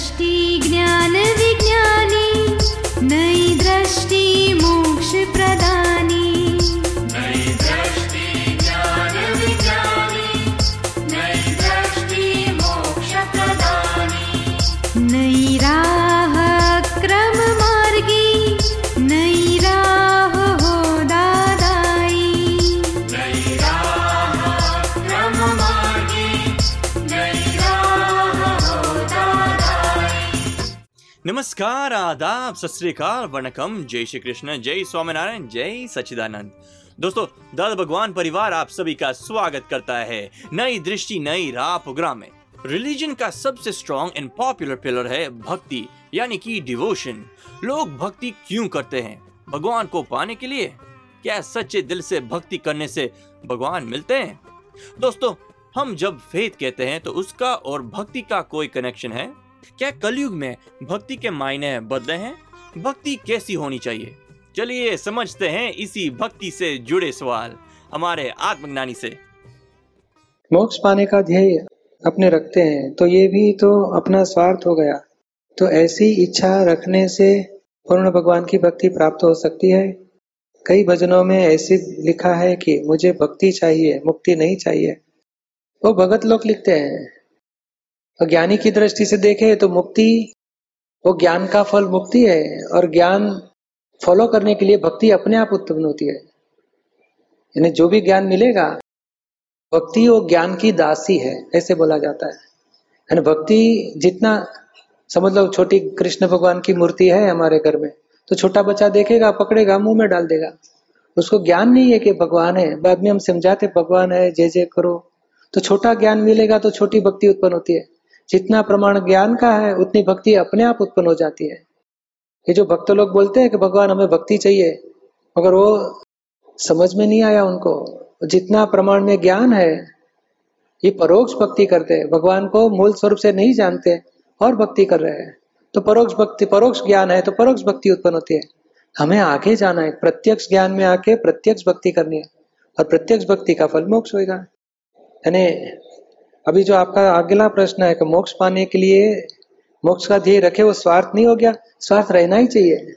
दृष्टि ज्ञान नमस्कार, आदाब, सत वणकम। जय श्री कृष्ण, जय स्वामीनारायण, जय सच्चिदानंद। दोस्तों, दादा भगवान परिवार आप सभी का स्वागत करता है नई दृष्टि, नई राह प्रोग्राम में। रिलीजन का सबसे स्ट्रॉन्ग एंड पॉपुलर पिलर है भक्ति, यानी कि डिवोशन लोग भक्ति क्यों करते हैं? भगवान को पाने के लिए क्या सच्चे दिल से भक्ति करने से भगवान मिलते हैं? दोस्तों, हम जब फेथ कहते हैं तो उसका और भक्ति का कोई कनेक्शन है? क्या कलयुग में भक्ति के मायने बदले हैं? भक्ति कैसी होनी चाहिए? चलिए समझते हैं इसी भक्ति से जुड़े सवाल हमारे आत्मज्ञानी से। मोक्ष पाने का ध्येय अपने रखते हैं तो ये भी तो अपना स्वार्थ हो गया। तो ऐसी इच्छा रखने से पूर्ण भगवान की भक्ति प्राप्त हो सकती है? कई भजनों में ऐसे लिखा है कि मुझे भक्ति चाहिए, मुक्ति नहीं चाहिए। वो भगत लोग लिखते हैं। ज्ञानी की दृष्टि से देखे तो मुक्ति, वो ज्ञान का फल मुक्ति है और ज्ञान फॉलो करने के लिए भक्ति अपने आप उत्पन्न होती है। यानी जो भी ज्ञान मिलेगा, भक्ति वो ज्ञान की दासी है, ऐसे बोला जाता है। यानी भक्ति जितना, समझ लो छोटी कृष्ण भगवान की मूर्ति है हमारे घर में तो छोटा बच्चा देखेगा, पकड़ेगा, मुँह में डाल देगा। उसको ज्ञान नहीं है कि भगवान है, बाद में हम समझाते, भगवान है, जय जय करो। तो छोटा ज्ञान मिलेगा तो छोटी भक्ति उत्पन्न होती है। जितना प्रमाण ज्ञान का है, उतनी भक्ति अपने आप उत्पन्न हो जाती है। ये जो भक्त लोग बोलते हैं कि भगवान, हमें भक्ति चाहिए, मगर वो समझ में नहीं आया उनको। जितना प्रमाण में ज्ञान है, ये परोक्ष भक्ति करते हैं। भगवान को मूल स्वरूप से नहीं जानते और भक्ति कर रहे हैं। तो परोक्ष भक्ति, परोक्ष ज्ञान है तो परोक्ष भक्ति उत्पन्न होती है। हमें आगे जाना है, प्रत्यक्ष ज्ञान में आके प्रत्यक्ष भक्ति करनी है, और प्रत्यक्ष भक्ति का फल मोक्ष होगा यानी अभी जो आपका अगला प्रश्न है कि मोक्ष पाने के लिए मोक्ष का ध्येय रखे, वो स्वार्थ नहीं हो गया? स्वार्थ रहना ही चाहिए।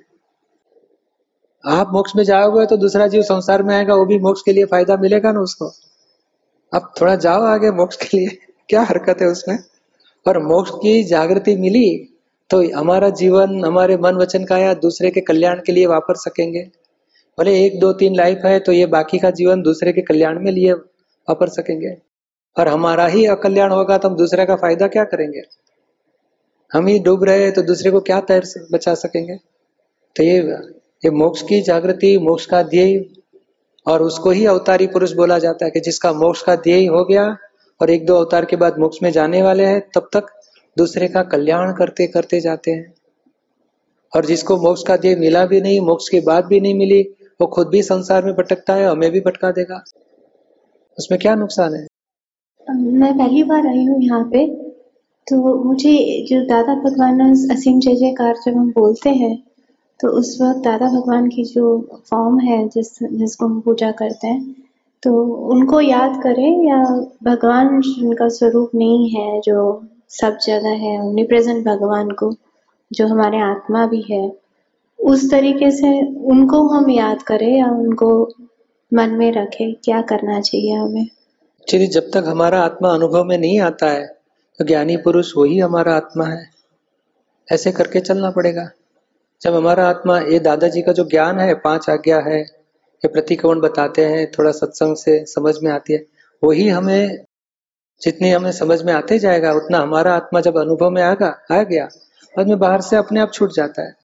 आप मोक्ष में जाओगे तो दूसरा जीव संसार में आएगा, वो भी मोक्ष के लिए फ़ायदा मिलेगा ना उसको? अब थोड़ा जाओ आगे मोक्ष के लिए। क्या हरकत है उसमें? और मोक्ष की जागृति मिली तो हमारा जीवन, हमारे मन वचन का या दूसरे के कल्याण के लिए वापर सकेंगे। भले एक, दो, तीन लाइफ है तो ये बाकी का जीवन दूसरे के कल्याण में लिए वापर सकेंगे। और हमारा ही अकल्याण होगा तो हम दूसरे का फ़ायदा क्या करेंगे? हम ही डूब रहे हैं तो दूसरे को क्या तैर से बचा सकेंगे? तो ये ये मोक्ष की जागृति, मोक्ष का ध्येय, और उसको ही अवतारी पुरुष बोला जाता है कि जिसका मोक्ष का ध्येय हो गया और एक दो अवतार के बाद मोक्ष में जाने वाले हैं, तब तक दूसरे का कल्याण करते करते जाते हैं। और जिसको मोक्ष का ध्येय मिला भी नहीं, मोक्ष की बात भी नहीं मिली, वो खुद भी संसार में भटकता है, हमें भी भटका देगा। उसमें क्या नुकसान है? मैं पहली बार आई हूँ यहाँ पे तो मुझे जो दादा भगवान असीम जय जयकार जब हम बोलते हैं तो उस वक्त दादा भगवान की जो फॉर्म है, जिस, जिसको हम पूजा करते हैं तो उनको याद करें या भगवान उनका स्वरूप नहीं है, जो सब जगह है प्रेजेंट भगवान को, जो हमारे आत्मा भी है, उस तरीके से उनको हम याद करें या उनको मन में रखें, क्या करना चाहिए हमें। एक्चुअली जब तक हमारा आत्मा अनुभव में नहीं आता है तो ज्ञानी पुरुष वही हमारा आत्मा है। ऐसे करके चलना पड़ेगा। जब हमारा आत्मा, ये दादाजी का जो ज्ञान है, पाँच आज्ञा है, ये प्रतिक्रमण बताते हैं, थोड़ा सत्संग से समझ में आती है, वही हमें जितनी हमें समझ में आते जाएगा, उतना हमारा आत्मा जब अनुभव में आएगा आ गया, बाद में बाहर से अपने आप छूट जाता है।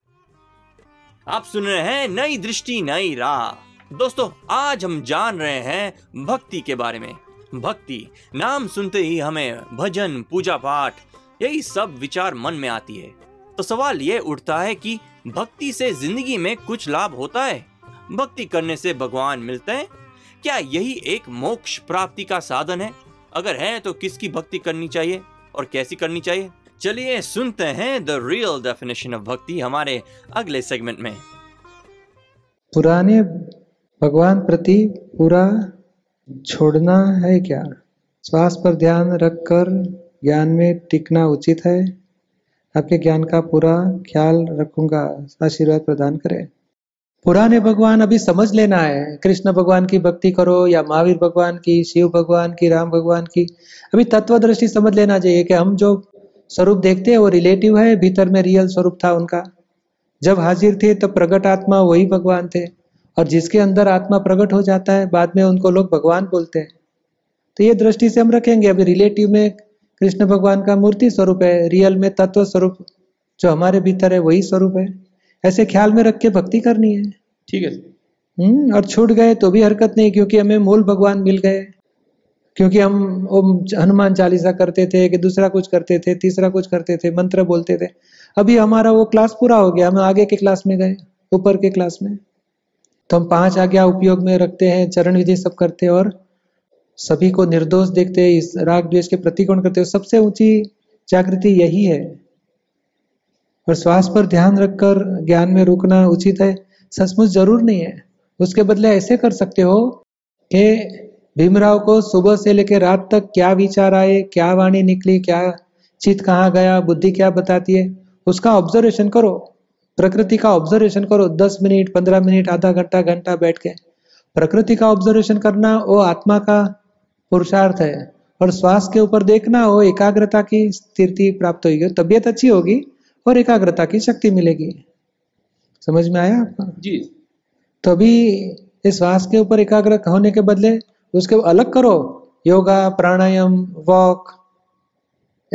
आप सुन रहे हैं नई दृष्टि, नई राह। दोस्तों, आज हम जान रहे हैं भक्ति के बारे में। भक्ति, नाम सुनते ही हमें भजन, पूजा पाठ, यही सब विचार मन में आती है। तो सवाल ये उठता है कि भक्ति से ज़िंदगी में कुछ लाभ होता है? भक्ति करने से भगवान मिलते हैं? क्या यही एक मोक्ष प्राप्ति का साधन है? अगर है तो किसकी भक्ति करनी चाहिए और कैसी करनी चाहिए? चलिए सुनते हैं द रियल डेफिनेशन ऑफ़ भक्ति हमारे अगले सेगमेंट में। पुराने भगवान प्रति पूरा छोड़ना है क्या? श्वास पर ध्यान रखकर ज्ञान में टिकना उचित है। आपके ज्ञान का पूरा ख्याल रखूँगा। आशीर्वाद प्रदान करें। पुराने भगवान अभी समझ लेना है। कृष्ण भगवान की भक्ति करो या महावीर भगवान की, शिव भगवान की, राम भगवान की। अभी तत्व दृष्टि समझ लेना चाहिए कि हम जो स्वरूप देखते हैं वो रिलेटिव है, भीतर में रियल स्वरूप था उनका। जब हाजिर थे तब प्रगट आत्मा वही भगवान थे। और जिसके अंदर आत्मा प्रकट हो जाता है बाद में उनको लोग भगवान बोलते हैं। तो ये दृष्टि से हम रखेंगे। अभी रिलेटिव में कृष्ण भगवान का मूर्ति स्वरूप है रियल में तत्व स्वरूप जो हमारे भीतर है वही स्वरूप है। ऐसे ख्याल में रख के भक्ति करनी है। ठीक है। हम्म और छूट गए तो भी हरकत नहीं क्योंकि हमें मूल भगवान मिल गए। क्योंकि हम ओम हनुमान चालीसा करते थे कि दूसरा कुछ करते थे तीसरा कुछ करते थे मंत्र बोलते थे। अभी हमारा वो क्लास पूरा हो गया हम आगे के क्लास में गए ऊपर के क्लास में। तो हम पाँच आज्ञा उपयोग में रखते हैं, चरण विधि सब करते हैं और सभी को निर्दोष देखते हैं, इस राग द्वेष के प्रतिकोण करते हैं। सबसे ऊँची जागृति यही है। और श्वास पर ध्यान रखकर ज्ञान में रुकना उचित है। सचमुच ज़रूर नहीं है। उसके बदले ऐसे कर सकते हो कि भीमराव को सुबह से लेकर रात तक क्या विचार आए, क्या वाणी निकली, क्या चित कहाँ गया, बुद्धि क्या बताती है, उसका ऑब्जर्वेशन करो। प्रकृति का ऑब्जर्वेशन करो दस मिनट पंद्रह मिनट आधा घंटा घंटा बैठ के। प्रकृति का ऑब्जर्वेशन करना वो आत्मा का पुरुषार्थ है। और श्वास के ऊपर देखना वो एकाग्रता की स्थिति प्राप्त होगी। तबीयत अच्छी होगी और एकाग्रता की शक्ति मिलेगी। समझ में आया आपका? जी। तो अभी इस श्वास के ऊपर एकाग्र होने के बदले उसके अलग करो। योगा प्राणायाम वॉक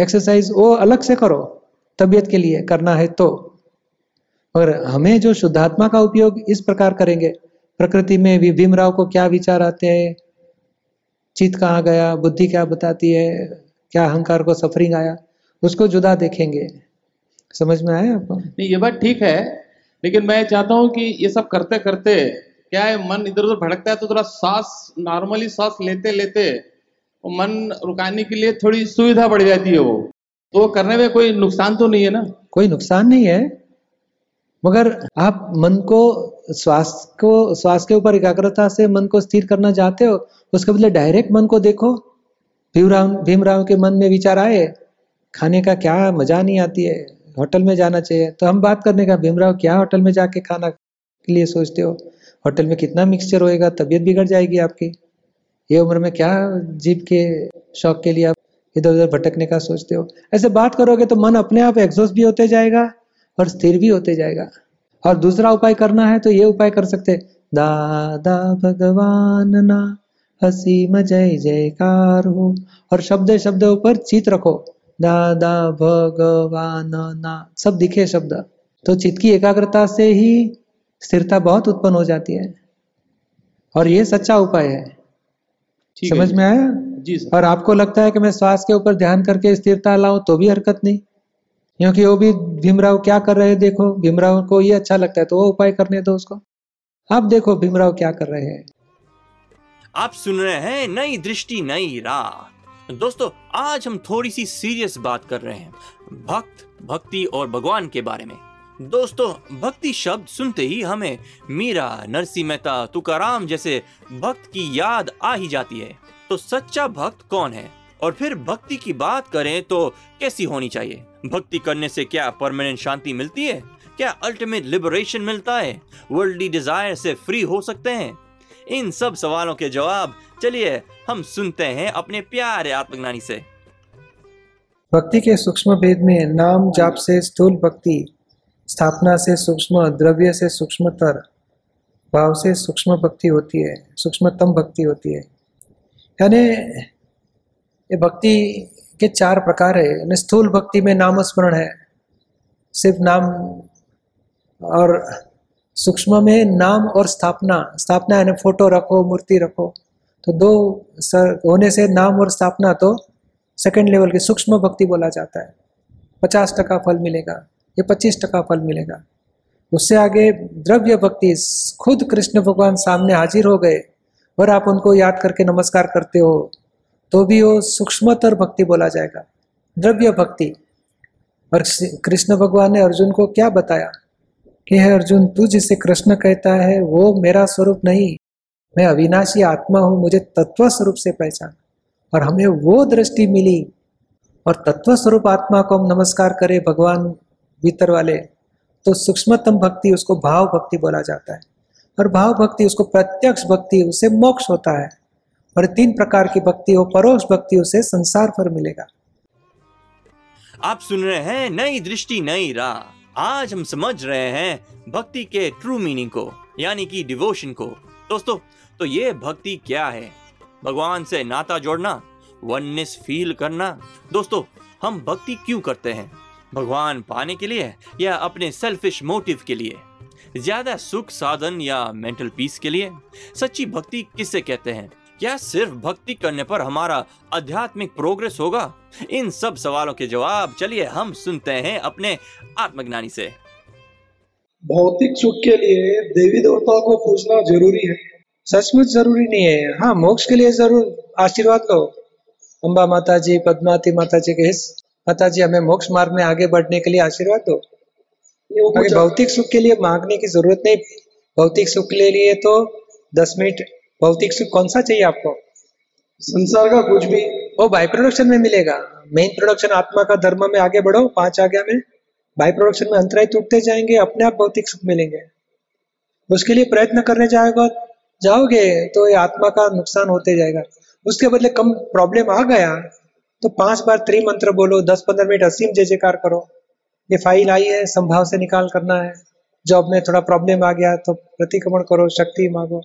एक्सरसाइज वो अलग से करो। तबीयत के लिए करना है तो। और हमें जो शुद्धात्मा का उपयोग इस प्रकार करेंगे प्रकृति में भी भीमराव को क्या विचार आते हैं? चित कहाँ गया? बुद्धि क्या बताती है? क्या अहंकार को सफरिंग आया? उसको जुदा देखेंगे। समझ में आया आपको? नहीं ये बात ठीक है लेकिन मैं चाहता हूँ कि ये सब करते करते क्या है मन इधर उधर भड़कता है तो थोड़ा सांस नॉर्मली सांस लेते लेते मन रुकाने के लिए थोड़ी सुविधा बढ़ जाती है वो। तो वो करने में कोई नुकसान तो नहीं है ना? कोई नुकसान नहीं है। मगर आप मन को स्वास्थ्य को स्वास्थ्य के ऊपर एकाग्रता से मन को स्थिर करना चाहते हो, उसके बदले डायरेक्ट मन को देखो। भीमराव भीमराव के मन में विचार आए, खाने का क्या मज़ा नहीं आती है, होटल में जाना चाहिए। तो हम बात करने का, भीमराव, क्या होटल में जाके खाना के लिए सोचते हो? होटल में कितना मिक्सचर होएगा, तबीयत बिगड़ जाएगी आपकी। ये उम्र में क्या जीप के शौक के लिए आप इधर उधर भटकने का सोचते हो? ऐसे बात करोगे तो मन अपने आप एग्जॉस्ट भी होते जाएगा। और स्थिर भी होते जाएगा। और दूसरा उपाय करना है तो ये उपाय कर सकते दादा भगवान ना हसीम जय जयकार हो। और शब्द शब्द ऊपर चित रखो। दादा भगवान ना। सब दिखे शब्द। तो चित्त की एकाग्रता से ही स्थिरता बहुत उत्पन्न हो जाती है। और ये सच्चा उपाय है। है समझ में आया? जी सर। और आपको लगता है कि मैं श्वास के ऊपर ध्यान करके स्थिरता लाऊं तो भी हरकत नहीं। क्योंकि वो भी भीमराव क्या कर रहे हैं, देखो, भीमराव को ये अच्छा लगता है तो वो उपाय करने दो उसको। आप देखो, भीमराव क्या कर रहे हैं। आप सुन रहे हैं नई दृष्टि, नई राह दोस्तों, आज हम थोड़ी सी सीरियस बात कर रहे हैं, भक्त, भक्ति और भगवान के बारे में। दोस्तों, भक्ति शब्द सुनते ही हमें मीरा नरसिंह मेहता, तुकाराम जैसे भक्त की याद आ ही जाती है। तो सच्चा भक्त कौन है? और फिर भक्ति की बात करें तो कैसी होनी चाहिए? भक्ति करने से क्या परमानेंट शांति मिलती है? क्या अल्टीमेट लिबरेशन मिलता है? वर्ल्डली डिज़ायर से फ्री हो सकते हैं? इन सब सवालों के जवाब चलिए हम सुनते हैं अपने प्यारे आत्मज्ञानी से। भक्ति के सूक्ष्म भेद में नाम जाप से स्थूल भक्ति, स्थापना से सूक्ष्म, द्रव्य से सूक्ष्मतर, भाव से सूक्ष्म भक्ति होती है, सूक्ष्मतम भक्ति होती है। यानी ये भक्ति के चार प्रकार है। स्थूल भक्ति में नाम स्मरण है, सिर्फ़ नाम और सूक्ष्म में नाम और स्थापना। स्थापना यानी फ़ोटो रखो, मूर्ति रखो। तो दो सर, होने से नाम और स्थापना तो सेकंड लेवल की सूक्ष्म भक्ति बोला जाता है। पचास टका फल मिलेगा ये पच्चीस टका फल मिलेगा। उससे आगे द्रव्य भक्ति, खुद कृष्ण भगवान सामने हाजिर हो गए और आप उनको याद करके नमस्कार करते हो। तो भी वो सूक्ष्मतर भक्ति बोला जाएगा। द्रव्य भक्ति। और कृष्ण भगवान ने अर्जुन को क्या बताया? कि है अर्जुन, तू जिसे कृष्ण कहता है, वो मेरा स्वरूप नहीं। मैं अविनाशी आत्मा हूँ, मुझे तत्व स्वरूप से पहचान। और हमें वो दृष्टि मिली। और तत्व स्वरूप आत्मा को हम नमस्कार करें भगवान भीतर वाले तो सूक्ष्मतम भक्ति, उसको भाव भक्ति बोला जाता है। और भाव भक्ति, उसको प्रत्यक्ष भक्ति उससे मोक्ष होता है। और तीन प्रकार की भक्ति हो परोक्ष भक्ति उसे संसार पर मिलेगा। आप सुन रहे हैं नई दृष्टि, नई राह। आज हम समझ रहे हैं भक्ति के ट्रू मीनिंग को, यानी कि डिवोशन को। दोस्तों तो ये भक्ति क्या है? भगवान से नाता जोड़ना वननेस फील करना। दोस्तों, हम भक्ति क्यों करते हैं? भगवान पाने के लिए या अपने सेल्फिश मोटिव के लिए? ज़्यादा सुख साधन या मेंटल पीस के लिए? सच्ची भक्ति किसे कहते हैं? क्या सिर्फ़ भक्ति करने पर हमारा आध्यात्मिक प्रोग्रेस होगा? इन सब सवालों के जवाब चलिए हम सुनते हैं अपने आत्मज्ञानी से। भौतिक सुख के लिए देवी देवताओं को पूछना ज़रूरी है। सचमुच ज़रूरी नहीं है। हाँ मोक्ष के लिए ज़रूर। आशीर्वाद लो अम्बा माता जी पद्मावती माता जी के माता जी हमें मोक्ष मार्ग में आगे बढ़ने के लिए आशीर्वाद दो। भौतिक सुख के लिए मांगने की ज़रूरत नहीं। भौतिक सुख के लिए तो दस मिनट भौतिक सुख कौन सा चाहिए आपको? संसार का कुछ भी। वो बाई प्रोडक्शन में मिलेगा। मेन प्रोडक्शन आत्मा का धर्म में आगे बढ़ो पाँच आज्ञा में। बाई प्रोडक्शन में अंतराय टूटते जाएँगे अपने आप भौतिक सुख मिलेंगे। उसके लिए प्रयत्न करने जाएगा जाओगे तो ये आत्मा का नुकसान होते जाएगा। उसके बदले कम प्रॉब्लम आ गया तो पाँच बार त्रिमंत्र बोलो दस पंद्रह मिनट असीम जय जयकार करो। ये फ़ाइल आई है संभाव से निकाल करना है। जॉब में थोड़ा प्रॉब्लम आ गया तो प्रतिक्रमण करो शक्ति मांगो।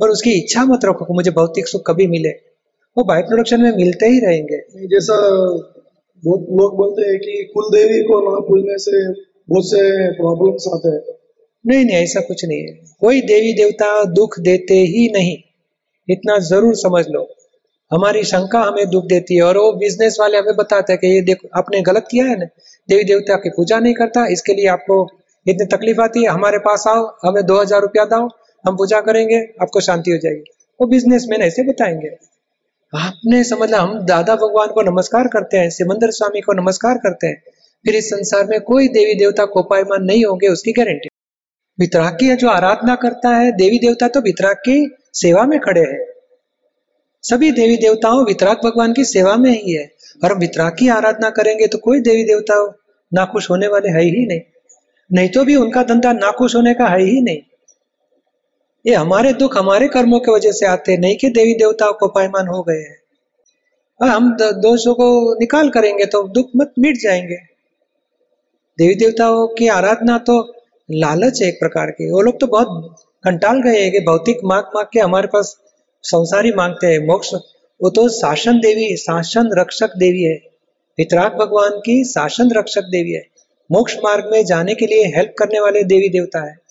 और उसकी इच्छा मत रखो कि मुझे भौतिक सुख कभी मिले। वो बाई प्रोडक्शन में मिलते ही रहेंगे। जैसा बहुत लोग बोलते हैं कि कुल देवी को ना पूजने से बहुत से प्रॉब्लम्स आते हैं। नहीं नहीं ऐसा कुछ नहीं है। कोई देवी देवता दुख देते ही नहीं। इतना ज़रूर समझ लो। हमारी शंका हमें दुख देती है और वो बिज़नेस वाले हमें बताते हैं कि ये देखो आपने गलत किया है ना। देवी देवता की पूजा नहीं करता इसके लिए आपको इतनी तकलीफ़ आती है हमारे पास आओ हमें दो हज़ार रुपया दो हम पूजा करेंगे, आपको शांति हो जाएगी। वो बिजनेसमैन ऐसे बताएँगे। आपने समझ ला, हम दादा भगवान को नमस्कार करते हैं, सिमंदर स्वामी को नमस्कार करते हैं, फिर इस संसार में कोई देवी देवता कोपायमान नहीं होंगे, उसकी गारंटी वितरागी जो आराधना करता है, देवी देवता तो वितराग की सेवा में खड़े हैं। सभी देवी देवताओं वितराग भगवान की सेवा में ही है। और हम वितराग की आराधना करेंगे तो कोई देवी देवता नाखुश होने वाले है ही नहीं। नहीं तो भी उनका धंधा नाखुश होने का है ही नहीं। ये हमारे दुख हमारे कर्मों की वजह से आते नहीं कि देवी देवताओं को पायमान हो गए हैं। हम दोषों को निकाल करेंगे तो दुख मत मिट जाएँगे। देवी देवताओं की आराधना तो लालच है एक प्रकार की। वो लोग तो बहुत कंटाल गए हैं कि भौतिक मांग मांग के हमारे पास संसारी मांगते हैं, मोक्ष। वो तो शासन देवी, शासन रक्षक देवी है। वितराग भगवान की शासन रक्षक देवी है। मोक्ष मार्ग में जाने के लिए हेल्प करने वाले देवी देवता है।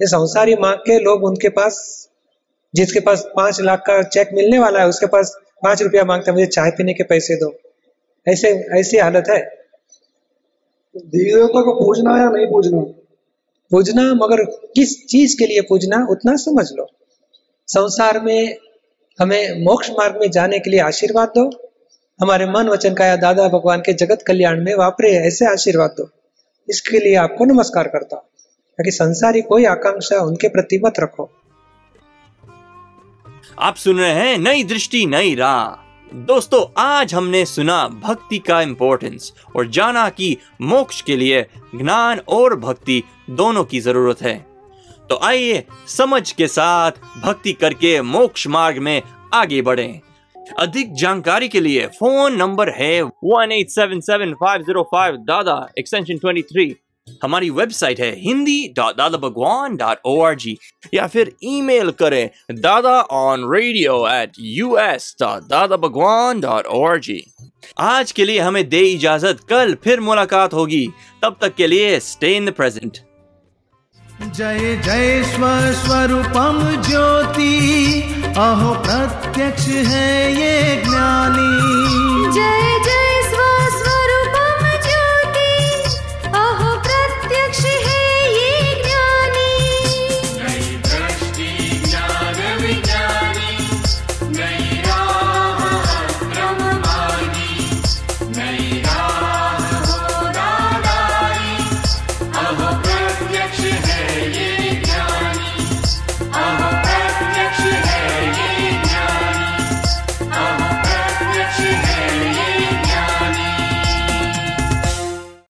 ये संसारी मांग के लोग उनके पास जिसके पास पाँच लाख का चेक मिलने वाला है उसके पास पाँच रुपया मांगते मुझे चाय पीने के पैसे दो। ऐसे ऐसी हालत है। देवी देवता को पूजना या नहीं पूजना? पूजना मगर किस चीज़ के लिए पूजना उतना समझ लो। संसार में हमें मोक्ष मार्ग में जाने के लिए आशीर्वाद दो। हमारे मन वचन का या दादा भगवान के जगत कल्याण में वापरे ऐसे आशीर्वाद दो। इसके लिए आपको नमस्कार करता हूँ। ताकि संसारी कोई आकांक्षा उनके प्रति मत रखो। आप सुन रहे हैं नई दृष्टि, नई राह। दोस्तों, आज हमने सुना भक्ति का इम्पोर्टेंस और जाना कि मोक्ष के लिए ज्ञान और भक्ति दोनों की ज़रूरत है। तो आइए समझ के साथ भक्ति करके मोक्ष मार्ग में आगे बढ़ें। अधिक जानकारी के लिए फ़ोन नंबर है one eight seven seven five zero five Dada extension twenty three हमारी वेबसाइट है Hindi dot Dada Bhagwan dot O R G या फिर ईमेल करें Dada on radio at U S dot Dada Bhagwan dot O R G आज के लिए हमें दे इजाज़त। कल फिर मुलाकात होगी। तब तक के लिए स्टे इन द प्रेजेंट जय जय स्वस्वरूपम ज्योति। अहो प्रत्यक्ष है ये ज्ञानी। जय